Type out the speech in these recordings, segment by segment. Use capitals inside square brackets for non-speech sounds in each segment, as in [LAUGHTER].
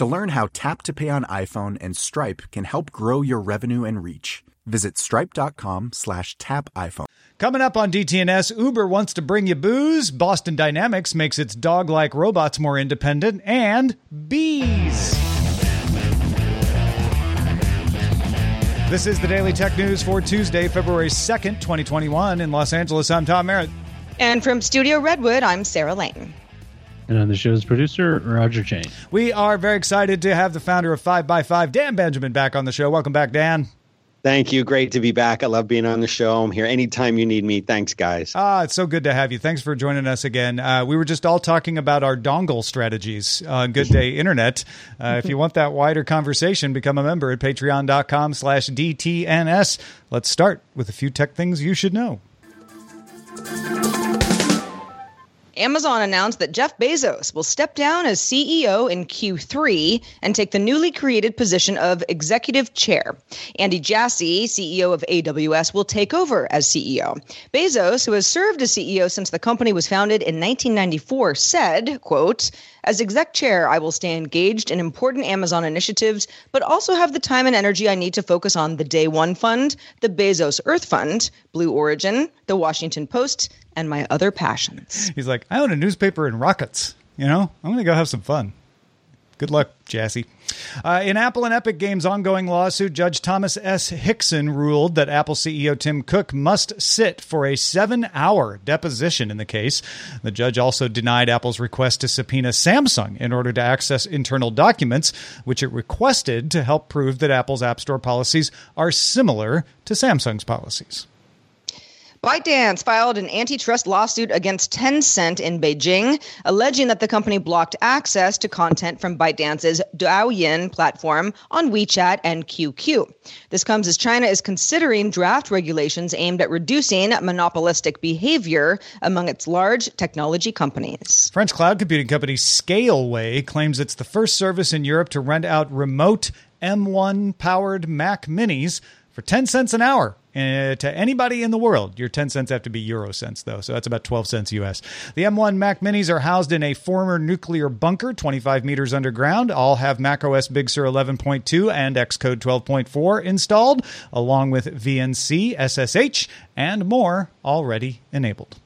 To learn how Tap to Pay on iPhone and Stripe can help grow your revenue and reach, visit stripe.com slash tap iPhone. Coming up on DTNS, Uber wants to bring you booze, Boston Dynamics makes its dog like robots more independent, and bees. This is the Daily Tech News for Tuesday, February 2nd, 2021. In Los Angeles, I'm Tom Merritt. And from Studio Redwood, I'm Sarah Lane. And on the show's producer, Roger Chang. We are very excited to have the founder of 5by5, Dan Benjamin, back on the show. Welcome back, Dan. Thank you. Great to be back. I love being on the show. I'm here anytime you need me. Thanks, guys. Ah, it's so good to have you. Thanks for joining us again. Uh, we were just all talking about our dongle strategies on Good Day [LAUGHS] Internet. Uh, if you want that wider conversation, become a member at patreon.com slash DTNS. Let's start with a few tech things you should know. Amazon announced that Jeff Bezos will step down as CEO in Q3 and take the newly created position of executive chair. Andy Jassy, CEO of AWS, will take over as CEO. Bezos, who has served as CEO since the company was founded in 1994, said, quote, as exec chair, I will stay engaged in important Amazon initiatives, but also have the time and energy I need to focus on the Day One Fund, the Bezos Earth Fund, Blue Origin, the Washington Post, and my other passions. He's like, I own a newspaper and rockets. You know, I'm going to go have some fun. Good luck, Jassy. Uh, in Apple and Epic Games' ongoing lawsuit, Judge Thomas S. Hixson ruled that Apple CEO Tim Cook must sit for a seven hour deposition in the case. The judge also denied Apple's request to subpoena Samsung in order to access internal documents, which it requested to help prove that Apple's App Store policies are similar to Samsung's policies. ByteDance filed an antitrust lawsuit against Tencent in Beijing, alleging that the company blocked access to content from ByteDance's Douyin platform on WeChat and QQ. This comes as China is considering draft regulations aimed at reducing monopolistic behavior among its large technology companies. French cloud computing company Scaleway claims it's the first service in Europe to rent out remote M1 powered Mac minis for 10 cents an hour uh, to anybody in the world. Your 10 cents have to be euro cents, though, so that's about 12 cents US. The M1 Mac Minis are housed in a former nuclear bunker 25 meters underground. All have macOS Big Sur 11.2 and Xcode 12.4 installed, along with VNC, SSH, and more already enabled.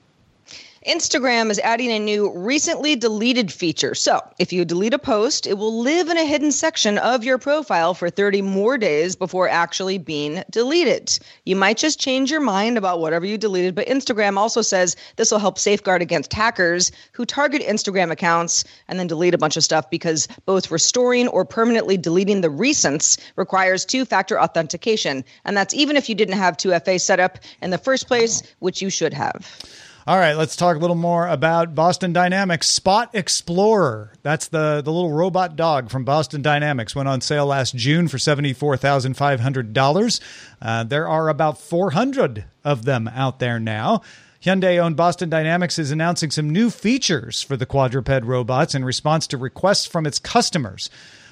Instagram is adding a new recently deleted feature. So, if you delete a post, it will live in a hidden section of your profile for 30 more days before actually being deleted. You might just change your mind about whatever you deleted, but Instagram also says this will help safeguard against hackers who target Instagram accounts and then delete a bunch of stuff because both restoring or permanently deleting the recents requires two factor authentication. And that's even if you didn't have 2FA set up in the first place, which you should have. All right, let's talk a little more about Boston Dynamics Spot Explorer. That's the, the little robot dog from Boston Dynamics. Went on sale last June for $74,500. Uh, there are about 400 of them out there now. Hyundai owned Boston Dynamics is announcing some new features for the quadruped robots in response to requests from its customers.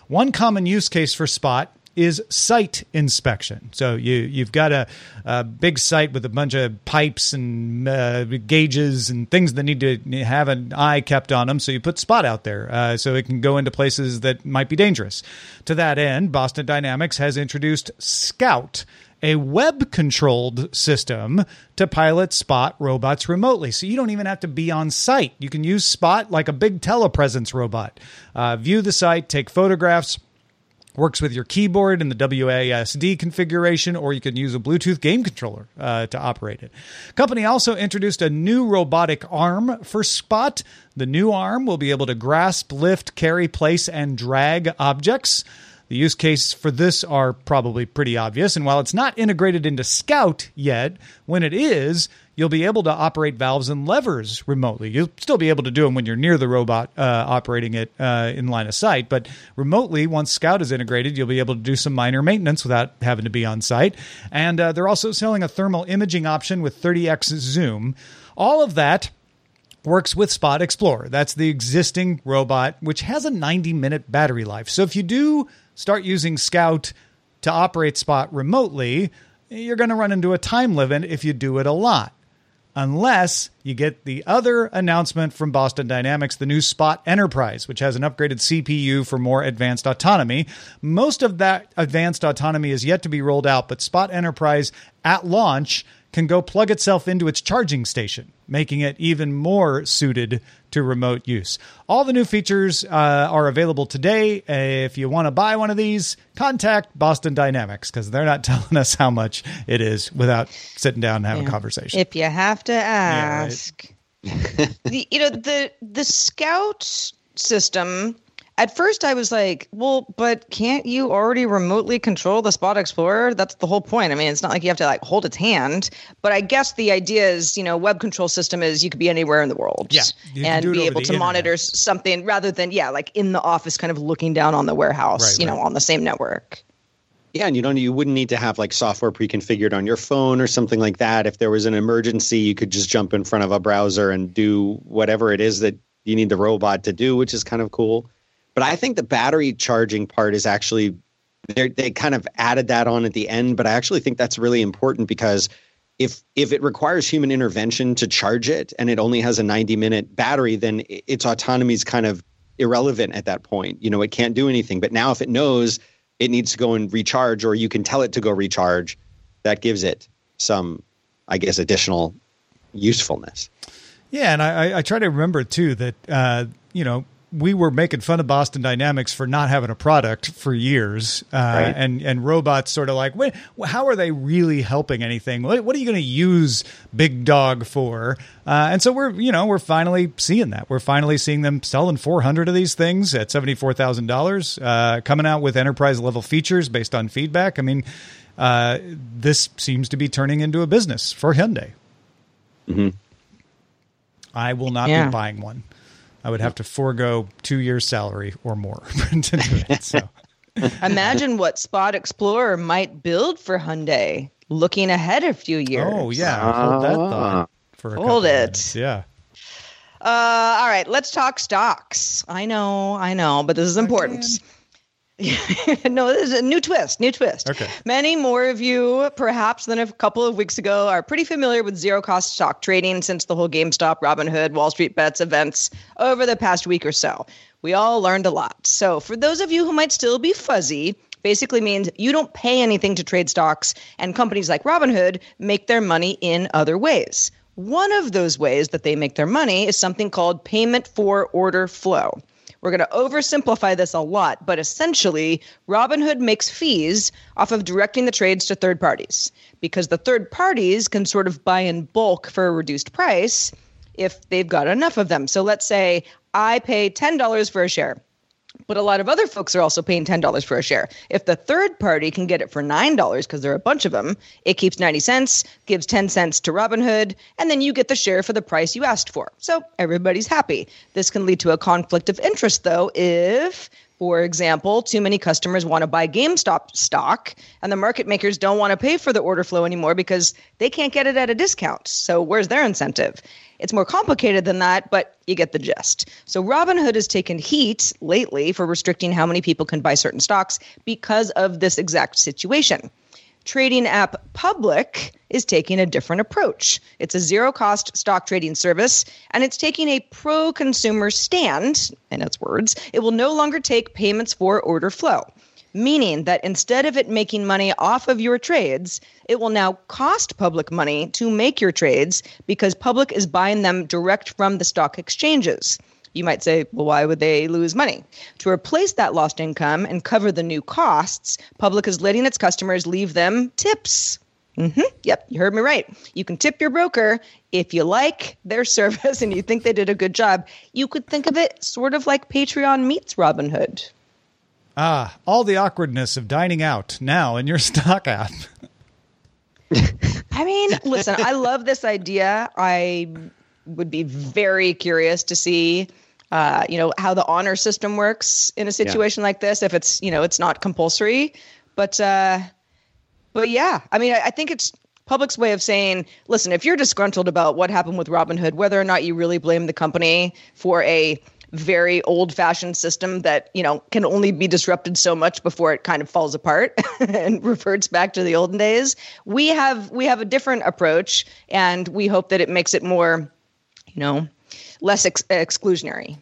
One common use case for Spot is site inspection. So you you've got a, a big site with a bunch of pipes and uh, gauges and things that need to have an eye kept on them. So you put Spot out there uh, so it can go into places that might be dangerous. To that end, Boston Dynamics has introduced Scout a web controlled system to pilot Spot robots remotely. So you don't even have to be on site. You can use Spot like a big telepresence robot. Uh, view the site, take photographs. Works with your keyboard in the WASD configuration, or you can use a Bluetooth game controller uh, to operate it. Company also introduced a new robotic arm for Spot. The new arm will be able to grasp, lift, carry, place, and drag objects. The use cases for this are probably pretty obvious, and while it's not integrated into Scout yet, when it is, you'll be able to operate valves and levers remotely. You'll still be able to do them when you're near the robot uh, operating it uh, in line of sight, but remotely, once Scout is integrated, you'll be able to do some minor maintenance without having to be on site. And uh, they're also selling a thermal imaging option with 30x zoom. All of that works with Spot Explorer. That's the existing robot, which has a 90 minute battery life. So if you do start using Scout to operate Spot remotely, you're going to run into a time limit if you do it a lot. Unless you get the other announcement from Boston Dynamics, the new Spot Enterprise, which has an upgraded CPU for more advanced autonomy. Most of that advanced autonomy is yet to be rolled out, but Spot Enterprise at launch can go plug itself into its charging station, making it even more suited to remote use. All the new features uh, are available today. Uh, if you want to buy one of these, contact Boston Dynamics because they're not [LAUGHS] telling us how much it is without sitting down and having a conversation. If you have to ask, [LAUGHS] the, you know the the Scout system at first I was like, well, but can't you already remotely control the Spot Explorer? That's the whole point. I mean, it's not like you have to like hold its hand, but I guess the idea is, you know, web control system is you could be anywhere in the world. Yeah, and be able to internet. monitor something rather than, yeah, like in the office kind of looking down on the warehouse, Right, you know, on the same network. Yeah, and you don't you wouldn't need to have like software pre-configured on your phone or something like that. If there was an emergency, you could just jump in front of a browser and do whatever it is that you need the robot to do, which is kind of cool. But I think the battery charging part is actually they kind of added that on at the end, but I actually think that's really important because if if it requires human intervention to charge it and it only has a 90 minute battery, then its autonomy is kind of irrelevant at that point. You know, it can't do anything. But now if it knows it needs to go and recharge, or you can tell it to go recharge, that gives it some, I guess, additional usefulness. Yeah, and I, I- I try to remember too that uh, you know we were making fun of Boston Dynamics for not having a product for years, uh, Right. and and robots sort of like, how are they really helping anything? What, what are you going to use Big Dog for? Uh, and so we're you know we're finally seeing that. We're finally seeing them selling 400 of these things at seventy four thousand dollars, uh, coming out with enterprise level features based on feedback. I mean. Uh, this seems to be turning into a business for Hyundai. I will not Yeah. be buying one. I would have to forego two years' salary or more [LAUGHS] to do it. So [LAUGHS] Imagine what Spot Explorer might build for Hyundai looking ahead a few years. Oh yeah, hold that thought for a Hold couple it. minutes. Yeah. Uh, all right, let's talk stocks. I know, I know, but this is important. [LAUGHS] no, this is a new twist, new twist. Okay. Many more of you, perhaps than a couple of weeks ago, are pretty familiar with zero cost stock trading since the whole GameStop, Robinhood, Wall Street Bets events over the past week or so. We all learned a lot. So, for those of you who might still be fuzzy, basically means you don't pay anything to trade stocks, and companies like Robinhood make their money in other ways. One of those ways that they make their money is something called payment for order flow. We're going to oversimplify this a lot, but essentially, Robinhood makes fees off of directing the trades to third parties because the third parties can sort of buy in bulk for a reduced price if they've got enough of them. So let's say I pay $10 for a share but a lot of other folks are also paying $10 for a share. If the third party can get it for $9 because there are a bunch of them, it keeps 90 cents, gives 10 cents to Robinhood, and then you get the share for the price you asked for. So everybody's happy. This can lead to a conflict of interest though if For example, too many customers want to buy GameStop stock, and the market makers don't want to pay for the order flow anymore because they can't get it at a discount. So, where's their incentive? It's more complicated than that, but you get the gist. So, Robinhood has taken heat lately for restricting how many people can buy certain stocks because of this exact situation trading app Public is taking a different approach. It's a zero cost stock trading service, and it's taking a pro consumer stand, in its words. It will no longer take payments for order flow, meaning that instead of it making money off of your trades, it will now cost Public money to make your trades because Public is buying them direct from the stock exchanges. You might say, well, why would they lose money? To replace that lost income and cover the new costs, Public is letting its customers leave them tips. Mm-hmm. Yep, you heard me right. You can tip your broker if you like their [LAUGHS] service and you think they did a good job. You could think of it sort of like Patreon meets Robinhood. Ah, all the awkwardness of dining out now in your [LAUGHS] stock app. [LAUGHS] I mean, listen, I love this idea. I would be very curious to see uh, you know how the honor system works in a situation yeah. like this if it's you know it's not compulsory but uh but yeah i mean I, I, think it's public's way of saying listen if you're disgruntled about what happened with robinhood whether or not you really blame the company for a very old fashioned system that you know can only be disrupted so much before it kind of falls apart [LAUGHS] and reverts back to the olden days we have we have a different approach and we hope that it makes it more you know less ex- exclusionary.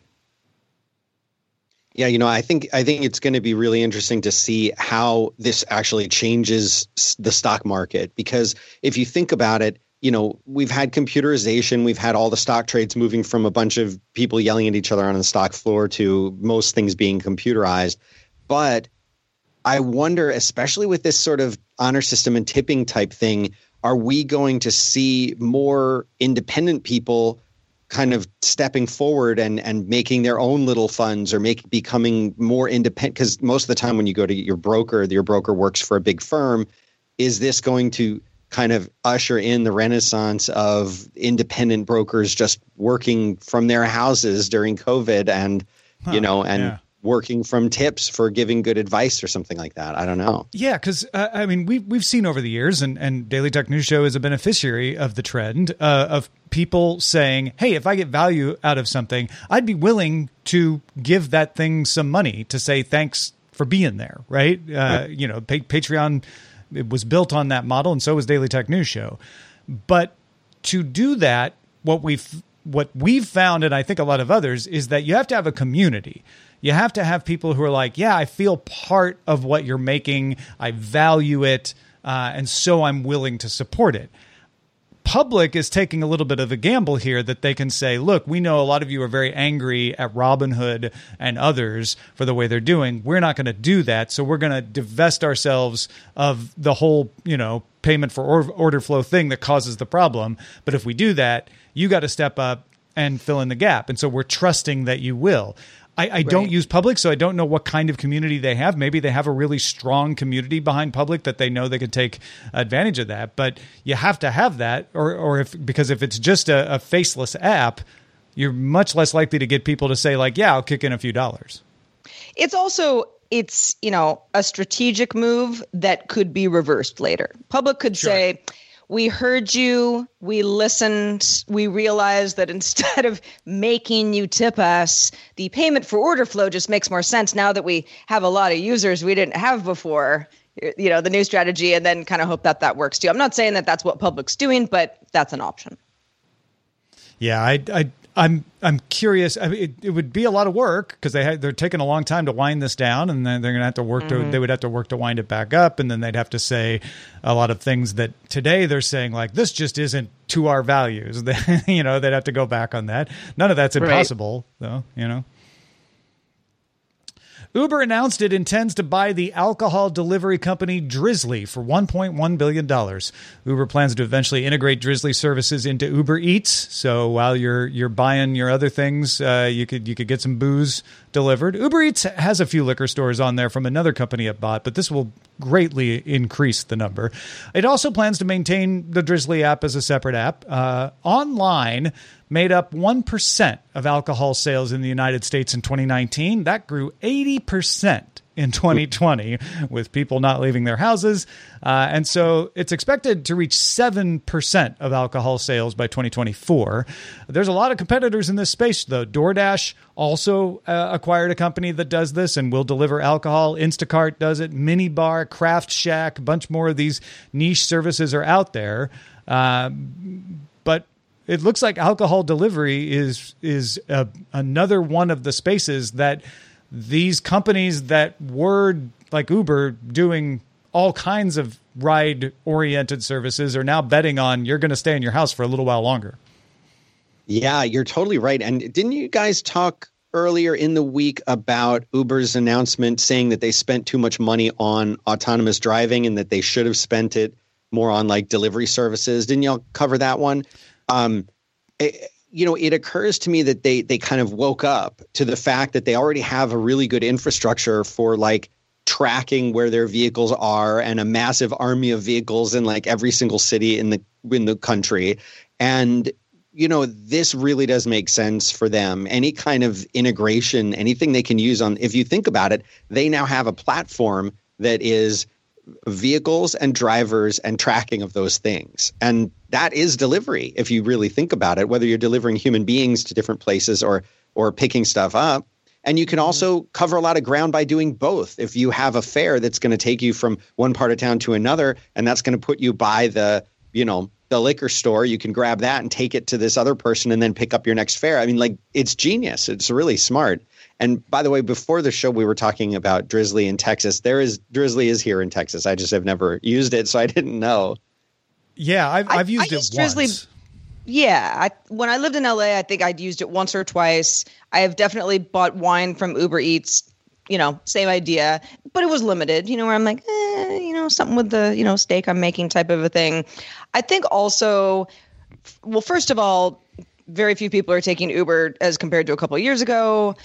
Yeah, you know, I think I think it's going to be really interesting to see how this actually changes the stock market because if you think about it, you know, we've had computerization, we've had all the stock trades moving from a bunch of people yelling at each other on the stock floor to most things being computerized. But I wonder, especially with this sort of honor system and tipping type thing, are we going to see more independent people kind of stepping forward and and making their own little funds or make becoming more independent because most of the time when you go to your broker your broker works for a big firm is this going to kind of usher in the renaissance of independent brokers just working from their houses during covid and huh, you know and yeah working from tips for giving good advice or something like that. I don't know. Yeah, because uh, I mean, we've we've seen over the years, and and Daily Tech News Show is a beneficiary of the trend uh, of people saying, "Hey, if I get value out of something, I'd be willing to give that thing some money to say thanks for being there." Right? Uh, right. You know, pa- Patreon it was built on that model, and so was Daily Tech News Show. But to do that, what we've what we've found, and I think a lot of others, is that you have to have a community you have to have people who are like, yeah, I feel part of what you're making. I value it. Uh, and so I'm willing to support it. Public is taking a little bit of a gamble here that they can say, look, we know a lot of you are very angry at Robinhood and others for the way they're doing. We're not going to do that. So we're going to divest ourselves of the whole, you know, payment for order flow thing that causes the problem. But if we do that, you got to step up and fill in the gap. And so we're trusting that you will. I, I right. don't use public, so I don't know what kind of community they have. Maybe they have a really strong community behind public that they know they can take advantage of that. But you have to have that, or or if because if it's just a, a faceless app, you're much less likely to get people to say like, "Yeah, I'll kick in a few dollars." It's also it's you know a strategic move that could be reversed later. Public could sure. say we heard you, we listened, we realized that [LAUGHS] instead of making you tip us, the payment for order flow just makes more sense now that we have a lot of users we didn't have before. You know, the new strategy, and then kind of hope that that works too. I'm not saying that that's what public's doing, but that's an option. Yeah, I, I I'm I'm curious. I mean, it, it, would be a lot of work because they they're taking a long time to wind this down, and then they're going to have to work mm-hmm. to they would have to work to wind it back up, and then they'd have to say a lot of things that today they're saying like this just isn't to our values. [LAUGHS] you know, they'd have to go back on that. None of that's impossible, right. though. You know. Uber announced it intends to buy the alcohol delivery company Drizly for $1.1 billion. Uber plans to eventually integrate Drizly services into Uber Eats. So while you're you're buying your other things, uh, you could you could get some booze delivered. Uber Eats has a few liquor stores on there from another company it bought, but this will greatly increase the number. It also plans to maintain the Drizly app as a separate app. Uh, online made up 1% of alcohol sales in the United States in 2019. That grew 80% in 2020 with people not leaving their houses. Uh, and so it's expected to reach 7% of alcohol sales by 2024. There's a lot of competitors in this space, though. DoorDash also uh, acquired a company that does this and will deliver alcohol. Instacart does it, Minibar, Craftshack, a bunch more of these niche services are out there. Uh, but it looks like alcohol delivery is is a, another one of the spaces that these companies that were like Uber doing all kinds of ride oriented services are now betting on you're going to stay in your house for a little while longer. Yeah, you're totally right. And didn't you guys talk earlier in the week about Uber's announcement saying that they spent too much money on autonomous driving and that they should have spent it more on like delivery services? Didn't y'all cover that one? Um, it, you know, it occurs to me that they they kind of woke up to the fact that they already have a really good infrastructure for like tracking where their vehicles are and a massive army of vehicles in like every single city in the in the country. And you know this really does make sense for them. Any kind of integration anything they can use on if you think about it they now have a platform that is vehicles and drivers and tracking of those things. And that is delivery if you really think about it, whether you're delivering human beings to different places or or picking stuff up. And you can mm-hmm. also cover a lot of ground by doing both. If you have a fare that's going to take you from one part of town to another, and that's going to put you by the, you know, the liquor store, you can grab that and take it to this other person and then pick up your next fare. I mean, like it's genius. It's really smart. And by the way, before the show, we were talking about Drizly in Texas. There is Drizly is here in Texas. I just have never used it, so I didn't know. Yeah, I've, I've used I, I it Drizly, once. Yeah, I, when I lived in LA, I think I'd used it once or twice. I have definitely bought wine from Uber Eats. You know, same idea, but it was limited. You know, where I'm like, eh, you know, something with the you know steak I'm making type of a thing. I think also, well, first of all, very few people are taking Uber as compared to a couple years ago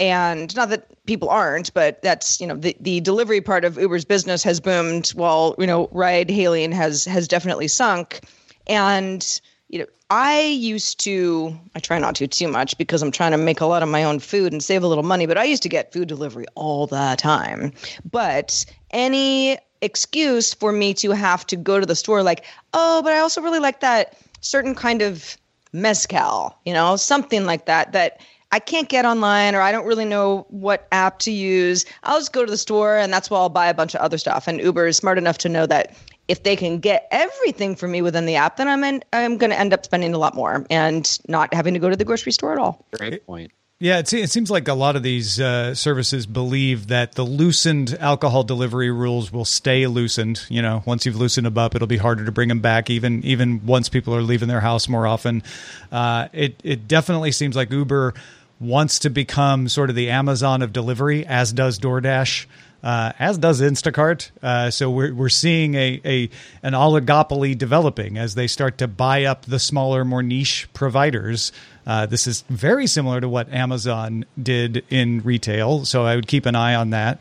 and not that people aren't but that's you know the, the delivery part of uber's business has boomed while you know ride hailing has has definitely sunk. And you know i used to i try not to too much because i'm trying to make a lot of my own food and save a little money but i used to get food delivery all the time. But any excuse for me to have to go to the store like oh but i also really like that certain kind of mezcal you know something like that that I can't get online or I don't really know what app to use. I'll just go to the store and that's where I'll buy a bunch of other stuff. And Uber is smart enough to know that if they can get everything for me within the app, then I'm in, I'm going to end up spending a lot more and not having to go to the grocery store at all. Great point. Yeah, it, it seems like a lot of these uh, services believe that the loosened alcohol delivery rules will stay loosened. You know, once you've loosened them up, it'll be harder to bring them back, even even once people are leaving their house more often. Uh, it it definitely seems like Uber wants to become sort of the Amazon of delivery, as does DoorDash. Uh, as does Instacart. Uh, so we're we're seeing a, a an oligopoly developing as they start to buy up the smaller, more niche providers. Uh, this is very similar to what Amazon did in retail. So I would keep an eye on that.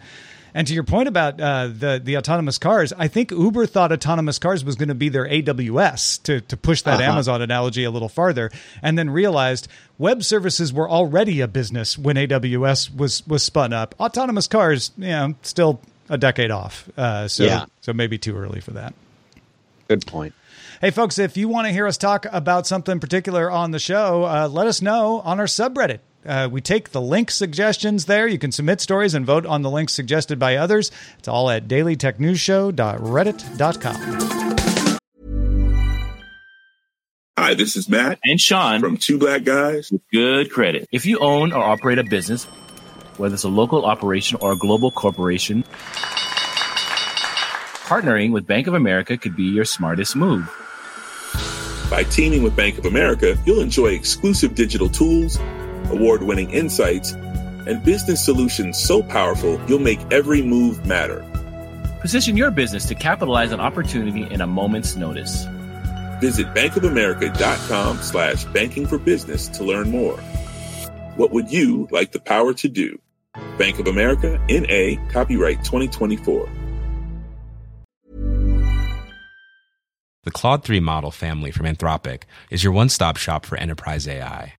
And to your point about uh, the the autonomous cars, I think Uber thought autonomous cars was going to be their AWS to to push that uh-huh. Amazon analogy a little farther, and then realized web services were already a business when AWS was was spun up. Autonomous cars, you know, still a decade off. Uh, so yeah. so maybe too early for that. Good point. Hey, folks, if you want to hear us talk about something particular on the show, uh, let us know on our subreddit. Uh, we take the link suggestions there. You can submit stories and vote on the links suggested by others. It's all at dailytechnewsshow.reddit.com. Hi, this is Matt and Sean from Two Black Guys with Good Credit. If you own or operate a business, whether it's a local operation or a global corporation, partnering with Bank of America could be your smartest move. By teaming with Bank of America, you'll enjoy exclusive digital tools award winning insights, and business solutions so powerful you'll make every move matter. Position your business to capitalize on opportunity in a moment's notice. Visit bankofamerica.com slash banking for business to learn more. What would you like the power to do? Bank of America, N.A., copyright 2024. The Claude 3 model family from Anthropic is your one stop shop for enterprise AI.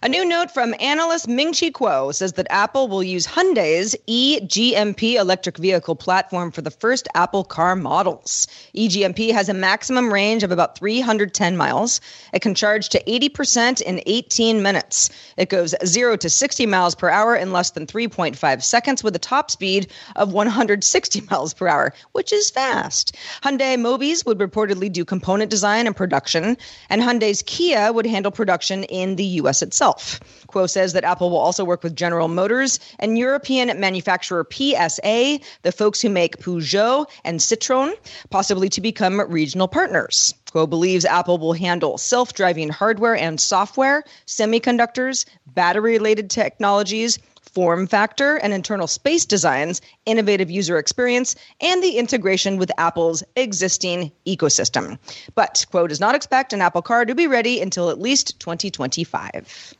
A new note from analyst Ming-Chi Kuo says that Apple will use Hyundai's eGMP electric vehicle platform for the first Apple car models. eGMP has a maximum range of about 310 miles. It can charge to 80% in 18 minutes. It goes 0 to 60 miles per hour in less than 3.5 seconds with a top speed of 160 miles per hour, which is fast. Hyundai Mobis would reportedly do component design and production, and Hyundai's Kia would handle production in the U.S itself. Kuo says that Apple will also work with General Motors and European manufacturer PSA, the folks who make Peugeot and Citroën, possibly to become regional partners. Kuo believes Apple will handle self driving hardware and software, semiconductors, battery related technologies, form factor and internal space designs, innovative user experience, and the integration with Apple's existing ecosystem. But Kuo does not expect an Apple car to be ready until at least 2025.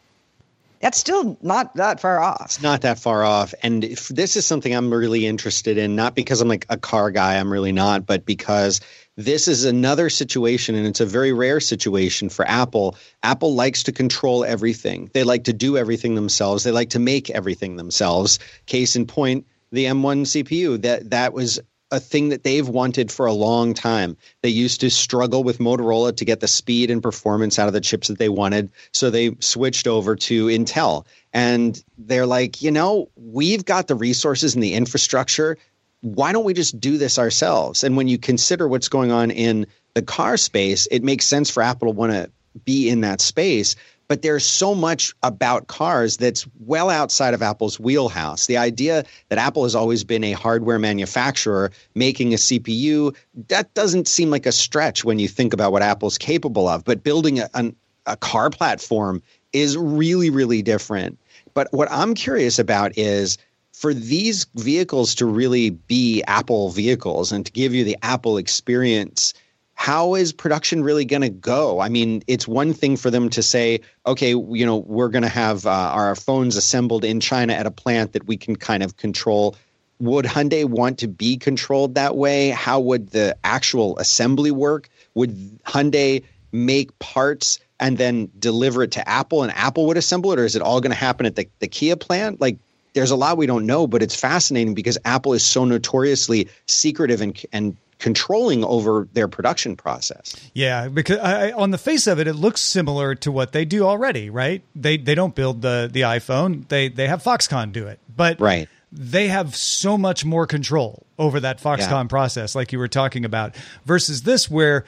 That's still not that far off. It's not that far off. And this is something I'm really interested in, not because I'm like a car guy, I'm really not, but because this is another situation, and it's a very rare situation for Apple. Apple likes to control everything. They like to do everything themselves. They like to make everything themselves. Case in point, the M1 CPU. That that was a thing that they've wanted for a long time. They used to struggle with Motorola to get the speed and performance out of the chips that they wanted, so they switched over to Intel. And they're like, you know, we've got the resources and the infrastructure why don't we just do this ourselves? And when you consider what's going on in the car space, it makes sense for Apple to want to be in that space. But there's so much about cars that's well outside of Apple's wheelhouse. The idea that Apple has always been a hardware manufacturer making a CPU, that doesn't seem like a stretch when you think about what Apple's capable of. But building a, an, a car platform is really, really different. But what I'm curious about is for these vehicles to really be Apple vehicles and to give you the Apple experience, how is production really going to go? I mean, it's one thing for them to say, okay, you know, we're going to have uh, our phones assembled in China at a plant that we can kind of control. Would Hyundai want to be controlled that way? How would the actual assembly work? Would Hyundai make parts and then deliver it to Apple and Apple would assemble it? Or is it all going to happen at the, the Kia plant? Like, there's a lot we don't know, but it's fascinating because Apple is so notoriously secretive and and controlling over their production process. Yeah, because I, on the face of it, it looks similar to what they do already, right? They they don't build the the iPhone; they they have Foxconn do it, but right. They have so much more control over that Foxconn yeah. process, like you were talking about, versus this where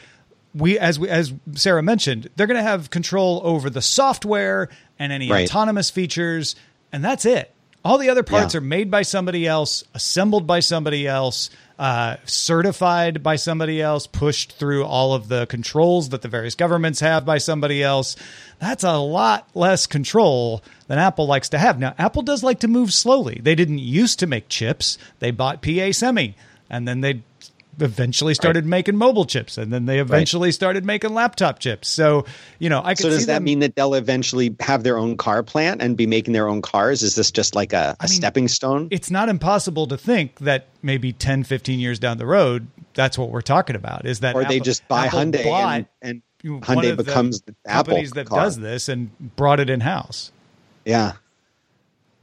we as we as Sarah mentioned, they're going to have control over the software and any right. autonomous features, and that's it. All the other parts yeah. are made by somebody else, assembled by somebody else, uh, certified by somebody else, pushed through all of the controls that the various governments have by somebody else. That's a lot less control than Apple likes to have. Now, Apple does like to move slowly. They didn't used to make chips, they bought PA Semi, and then they eventually started making mobile chips, and then they eventually started making laptop chips. So you know, I could So does that them- mean that they'll eventually have their own car plant and be making their own cars? Is this just like a, a mean, stepping stone? it's not impossible to think that maybe 10, 15 years down the road, that's what we're talking about. Is that or they just buy Apple Hyundai bought and, and Hyundai becomes the Apple companies that car. does this and brought it in house. Yeah.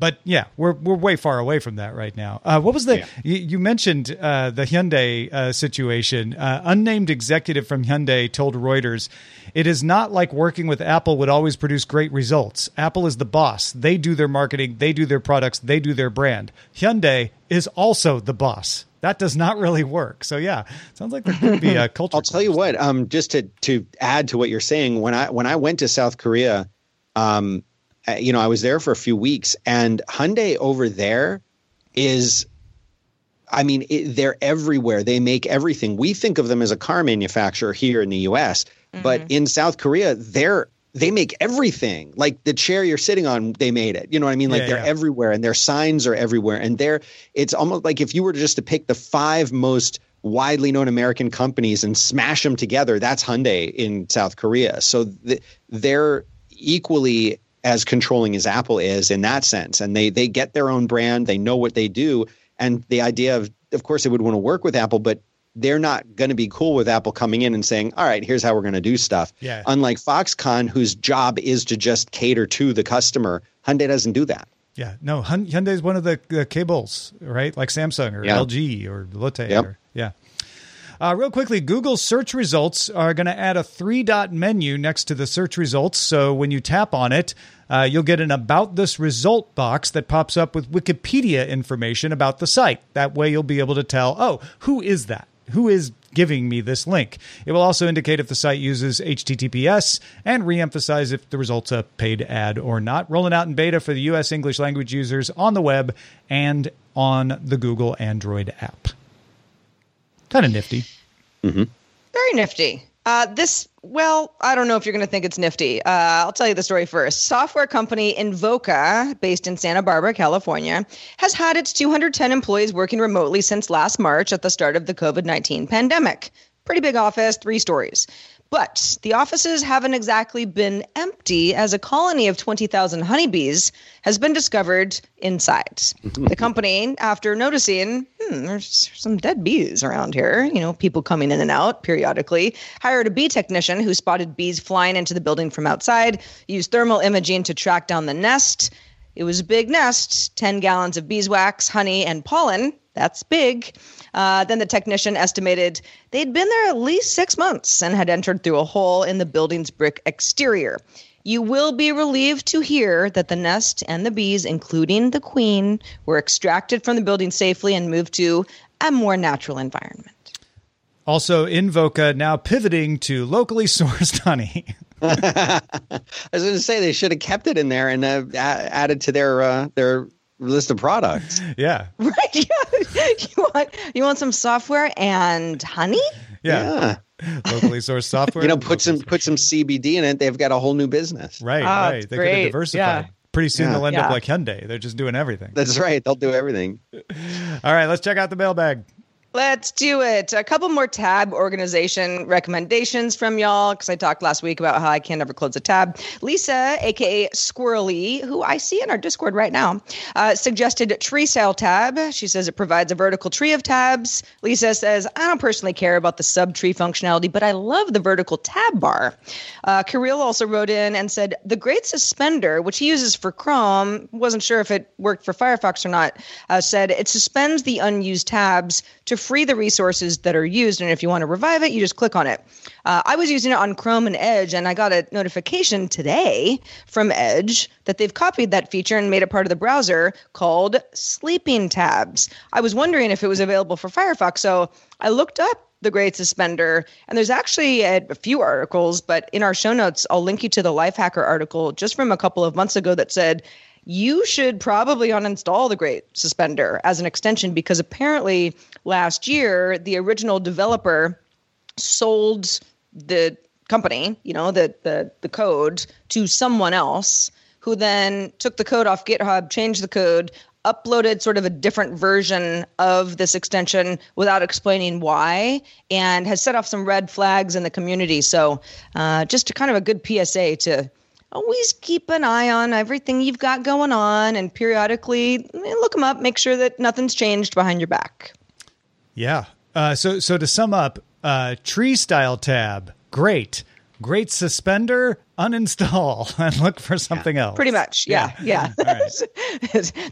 But yeah, we're we're way far away from that right now. Uh, what was the Yeah. you, you mentioned uh, the Hyundai uh, situation? Uh, unnamed executive from Hyundai told Reuters, "It is not like working with Apple would always produce great results. Apple is the boss. They do their marketing, they do their products, they do their brand. Hyundai is also the boss. That does not really work. So yeah, sounds like there could be a [LAUGHS] culture. I'll tell you what. Um, just to to add to what you're saying, when I when I went to South Korea, um, uh, you know, I was there for a few weeks, and Hyundai over there is, I mean, it, they're everywhere. They make everything. We think of them as a car manufacturer here in the U.S., but in South Korea, they're they make everything. Like the chair you're sitting on, they made it. You know what I mean? Like Yeah, they're yeah. everywhere, and their signs are everywhere, and they're. It's almost like if you were just to pick the five most widely known American companies and smash them together, that's Hyundai in South Korea. So th- they're equally as controlling as Apple is in that sense, and they they get their own brand, they know what they do, and the idea of, of course, they would want to work with Apple, but they're not going to be cool with Apple coming in and saying, "All right, here's how we're going to do stuff." Yeah. Unlike Foxconn, whose job is to just cater to the customer, Hyundai doesn't do that. Yeah, no, Hyundai is one of the, the chaebols, right? Like Samsung or Yeah. LG or Lotte. Yep. Or, yeah. Uh, real quickly, Google search results are going to add a three dot menu next to the search results. So when you tap on it, uh, you'll get an About This Result box that pops up with Wikipedia information about the site. That way you'll be able to tell, oh, who is that? Who is giving me this link? It will also indicate if the site uses HTTPS and reemphasize if the result's a paid ad or not. Rolling out in beta for the US English language users on the web and on the Google Android app. Kind of nifty. Very nifty. Uh, this, well, I don't know if you're going to think it's nifty. Uh, I'll tell you the story first. Software company Invoca, based in Santa Barbara, California, has had its 210 employees working remotely since last March at the start of the COVID 19 pandemic. Pretty big office, three stories. But the offices haven't exactly been empty as a colony of 20,000 honeybees has been discovered inside. [LAUGHS] the company, after noticing, hmm, there's some dead bees around here, you know, people coming in and out periodically, hired a bee technician who spotted bees flying into the building from outside, used thermal imaging to track down the nest. It was a big nest 10 gallons of beeswax, honey, and pollen. That's big. Uh, then the technician estimated they'd been there at least six months and had entered through a hole in the building's brick exterior. You will be relieved to hear that the nest and the bees, including the queen, were extracted from the building safely and moved to a more natural environment. Also, Invoca now pivoting to locally [LAUGHS] sourced honey. [LAUGHS] [LAUGHS] I was going to say they should have kept it in there and uh, added to their uh, their list of products. [LAUGHS] yeah. Right? Yeah. you want you want some software and honey? Yeah. Locally sourced [LAUGHS] software. You know, put some locally put some CBD in it. They've got a whole new business. Right, Ah, right. They could great. have diversified. Yeah. Pretty soon Yeah. they'll end up like Hyundai. They're just doing everything. That's right. They'll do everything. [LAUGHS] All right, let's check out the mailbag. Let's do it. A couple more tab organization recommendations from y'all because I talked last week about how I can't ever close a tab. Lisa, aka Squirrely, who I see in our Discord right now, uh, suggested Tree Style Tab. She says it provides a vertical tree of tabs. Lisa says, I don't personally care about the sub tree functionality, but I love the vertical tab bar. Uh, Kirill also wrote in and said, The Great Suspender, which he uses for Chrome, wasn't sure if it worked for Firefox or not, uh, said it suspends the unused tabs to free the resources that are used. And if you want to revive it, you just click on it. Uh, I was using it on Chrome and Edge, and I got a notification today from Edge that they've copied that feature and made it part of the browser called Sleeping Tabs. I was wondering if it was available for Firefox, so I looked up the Great Suspender, and there's actually a, a few articles, but in our show notes, I'll link you to the Lifehacker article just from a couple of months ago that said you should probably uninstall the Great Suspender as an extension because apparently last year the original developer sold the company, you know, the the the code to someone else who then took the code off GitHub, changed the code, uploaded sort of a different version of this extension without explaining why and has set off some red flags in the community. So, uh, just kind of a good PSA to always keep an eye on everything you've got going on and periodically eh, look them up, make sure that nothing's changed behind your back. Yeah. Uh, so, so to sum up, uh, tree style tab, great. Great suspender, uninstall [LAUGHS] and look for something yeah, else. Pretty much. Yeah. Yeah. yeah. [LAUGHS]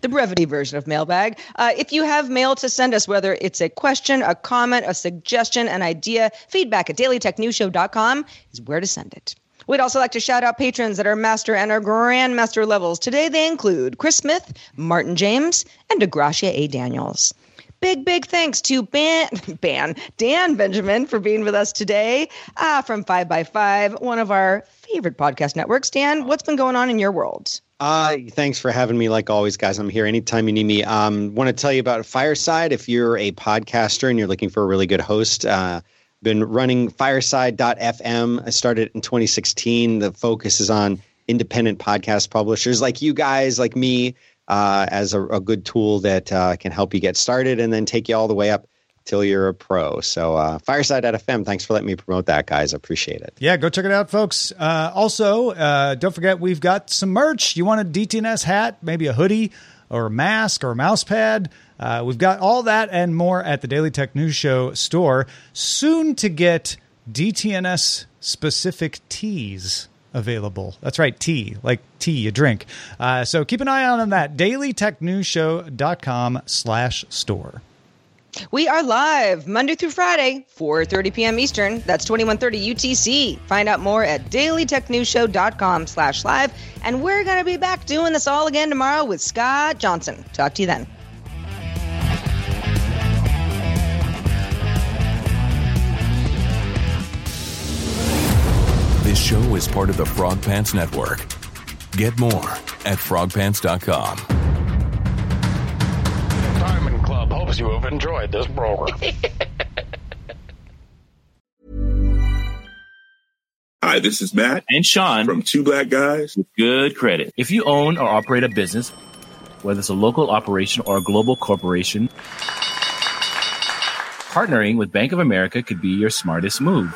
the brevity version of mailbag. Uh, if you have mail to send us, whether it's a question, a comment, a suggestion, an idea, feedback at dailytechnewsshow.com is where to send it. We'd also like to shout out patrons at our master and our grandmaster levels. Today they include Chris Smith, Martin James, and DeGracia A. Daniels. Big, big thanks to Ban, [LAUGHS] Ban Dan Benjamin for being with us today uh, from 5 by 5 one of our favorite podcast networks. Dan, what's been going on in your world? Uh, thanks for having me. Like always, guys, I'm here anytime you need me. Um, want to tell you about Fireside. If you're a podcaster and you're looking for a really good host, uh, been running Fireside.fm. I started in 2016. The focus is on independent podcast publishers like you guys, like me uh, as a, a, good tool that uh, can help you get started and then take you all the way up till you're a pro. So uh, Fireside at FM, thanks for letting me promote that, guys. Appreciate it. Yeah, go check it out, folks. Uh, also, uh, don't forget we've got some merch. You want a DTNS hat, maybe a hoodie or a mask or a mouse pad? Uh, we've got all that and more at the Daily Tech News Show store. Soon to get DTNS specific teas available. That's right, tea, like tea, a drink. Uh, so keep an eye out on that. DailyTechNewsShow.com slash store. We are live Monday through Friday, 4.30 p.m. Eastern. That's 2130 UTC. Find out more at dailytechnewsshow.com slash live. And we're going to be back doing this all again tomorrow with Scott Johnson. Talk to you then. This show is part of the Frog Pants Network. Get more at frogpants.com. Diamond Club hopes you have enjoyed this program. [LAUGHS] Hi, this is Matt and Sean from Two Black Guys with Good Credit. If you own or operate a business, whether it's a local operation or a global corporation, partnering with Bank of America could be your smartest move.